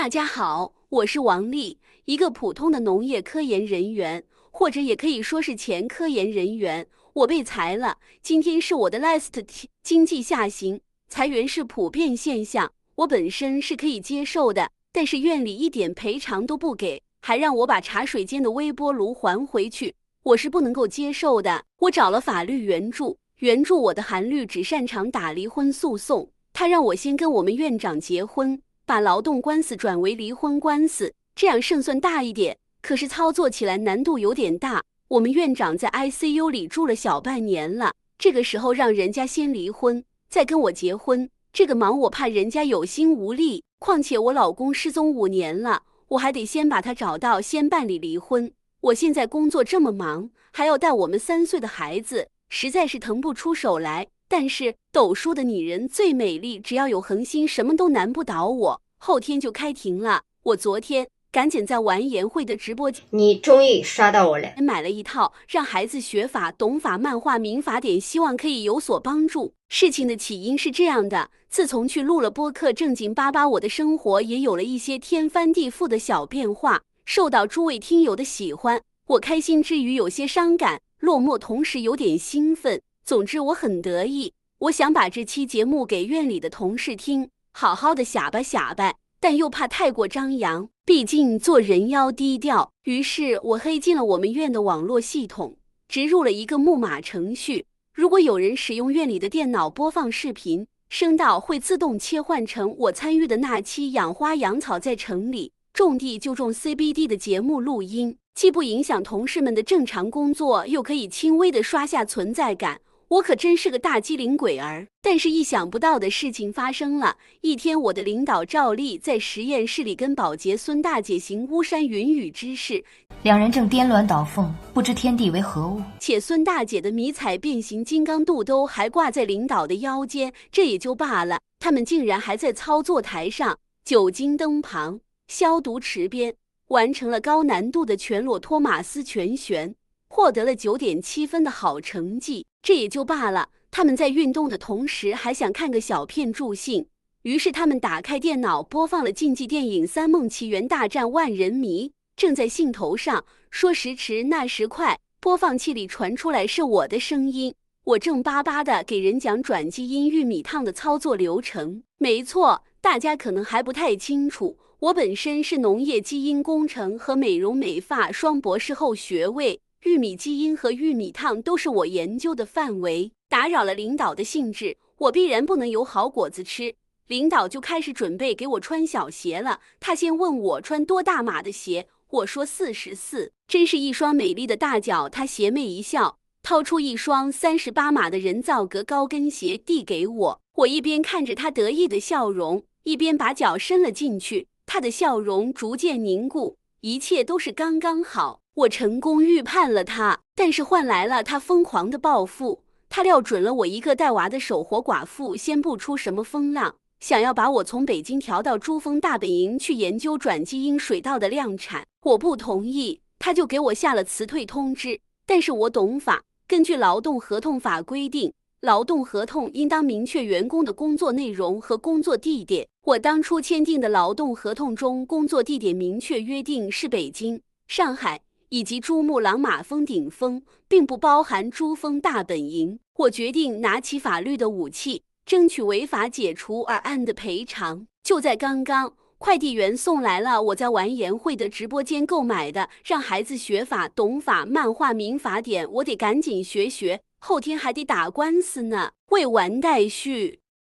大家好，我是王丽，一个普通的农业科研人员，或者也可以说是前科研人员。我被裁了，今天是我的 last 天。经济下行，裁员是普遍现象，我本身是可以接受的，但是院里一点赔偿都不给，还让我把茶水间的微波炉还回去，我是不能够接受的。我找了法律援助，援助我的韩律只擅长打离婚诉讼，他让我先跟我们院长结婚。把劳动官司转为离婚官司，这样胜算大一点。可是操作起来难度有点大。我们院长在 ICU 里住了小半年了，这个时候让人家先离婚，再跟我结婚，这个忙我怕人家有心无力。况且我老公失踪五年了，我还得先把他找到，先办理离婚。我现在工作这么忙，还要带我们三岁的孩子，实在是腾不出手来。但是斗叔的女人最美丽，只要有恒心，什么都难不倒我。后天就开庭了，我昨天赶紧在完颜会的直播间，你终于刷到我了，买了一套让孩子学法、懂法、漫画、民法典，希望可以有所帮助。事情的起因是这样的：自从去录了播客，正经八八，我的生活也有了一些天翻地覆的小变化，受到诸位听友的喜欢，我开心之余有些伤感、落寞，同时有点兴奋。总之我很得意，我想把这期节目给院里的同事听，好好的哑巴哑巴，但又怕太过张扬，毕竟做人要低调。于是我黑进了我们院的网络系统，植入了一个木马程序。如果有人使用院里的电脑播放视频，声道会自动切换成我参与的那期养花养草在城里种地就种 CBD 的节目录音，既不影响同事们的正常工作，又可以轻微的刷下存在感。我可真是个大机灵鬼儿，但是意想不到的事情发生了。一天，我的领导赵丽在实验室里跟保洁孙大姐行巫山云雨之事，两人正颠鸾倒凤，不知天地为何物。且孙大姐的迷彩变形金刚肚兜还挂在领导的腰间，这也就罢了，他们竟然还在操作台上酒精灯旁、消毒池边完成了高难度的全裸托马斯全旋。获得了九点七分的好成绩，这也就罢了。他们在运动的同时还想看个小片助兴，于是他们打开电脑播放了竞技电影《三梦奇缘大战万人迷》，正在兴头上。说时迟，那时快，播放器里传出来是我的声音，我正巴巴的给人讲转基因玉米烫的操作流程。没错，大家可能还不太清楚，我本身是农业基因工程和美容美发双博士后学位。玉米基因和玉米烫都是我研究的范围，打扰了领导的兴致，我必然不能有好果子吃。领导就开始准备给我穿小鞋了。他先问我穿多大码的鞋，我说四十四，真是一双美丽的大脚。他邪魅一笑，掏出一双三十八码的人造革高跟鞋递给我。我一边看着他得意的笑容，一边把脚伸了进去。他的笑容逐渐凝固，一切都是刚刚好。我成功预判了他，但是换来了他疯狂的报复。他料准了我一个带娃的守活寡妇，先不出什么风浪，想要把我从北京调到珠峰大本营去研究转基因水稻的量产。我不同意，他就给我下了辞退通知。但是我懂法，根据劳动合同法规定，劳动合同应当明确员工的工作内容和工作地点。我当初签订的劳动合同中，工作地点明确约定是北京、上海。以及珠穆朗玛峰顶峰，并不包含珠峰大本营。我决定拿起法律的武器，争取违法解除而案的赔偿。就在刚刚，快递员送来了我在完颜会的直播间购买的让孩子学法、懂法、漫画、民法典，我得赶紧学学，后天还得打官司呢。未完待续。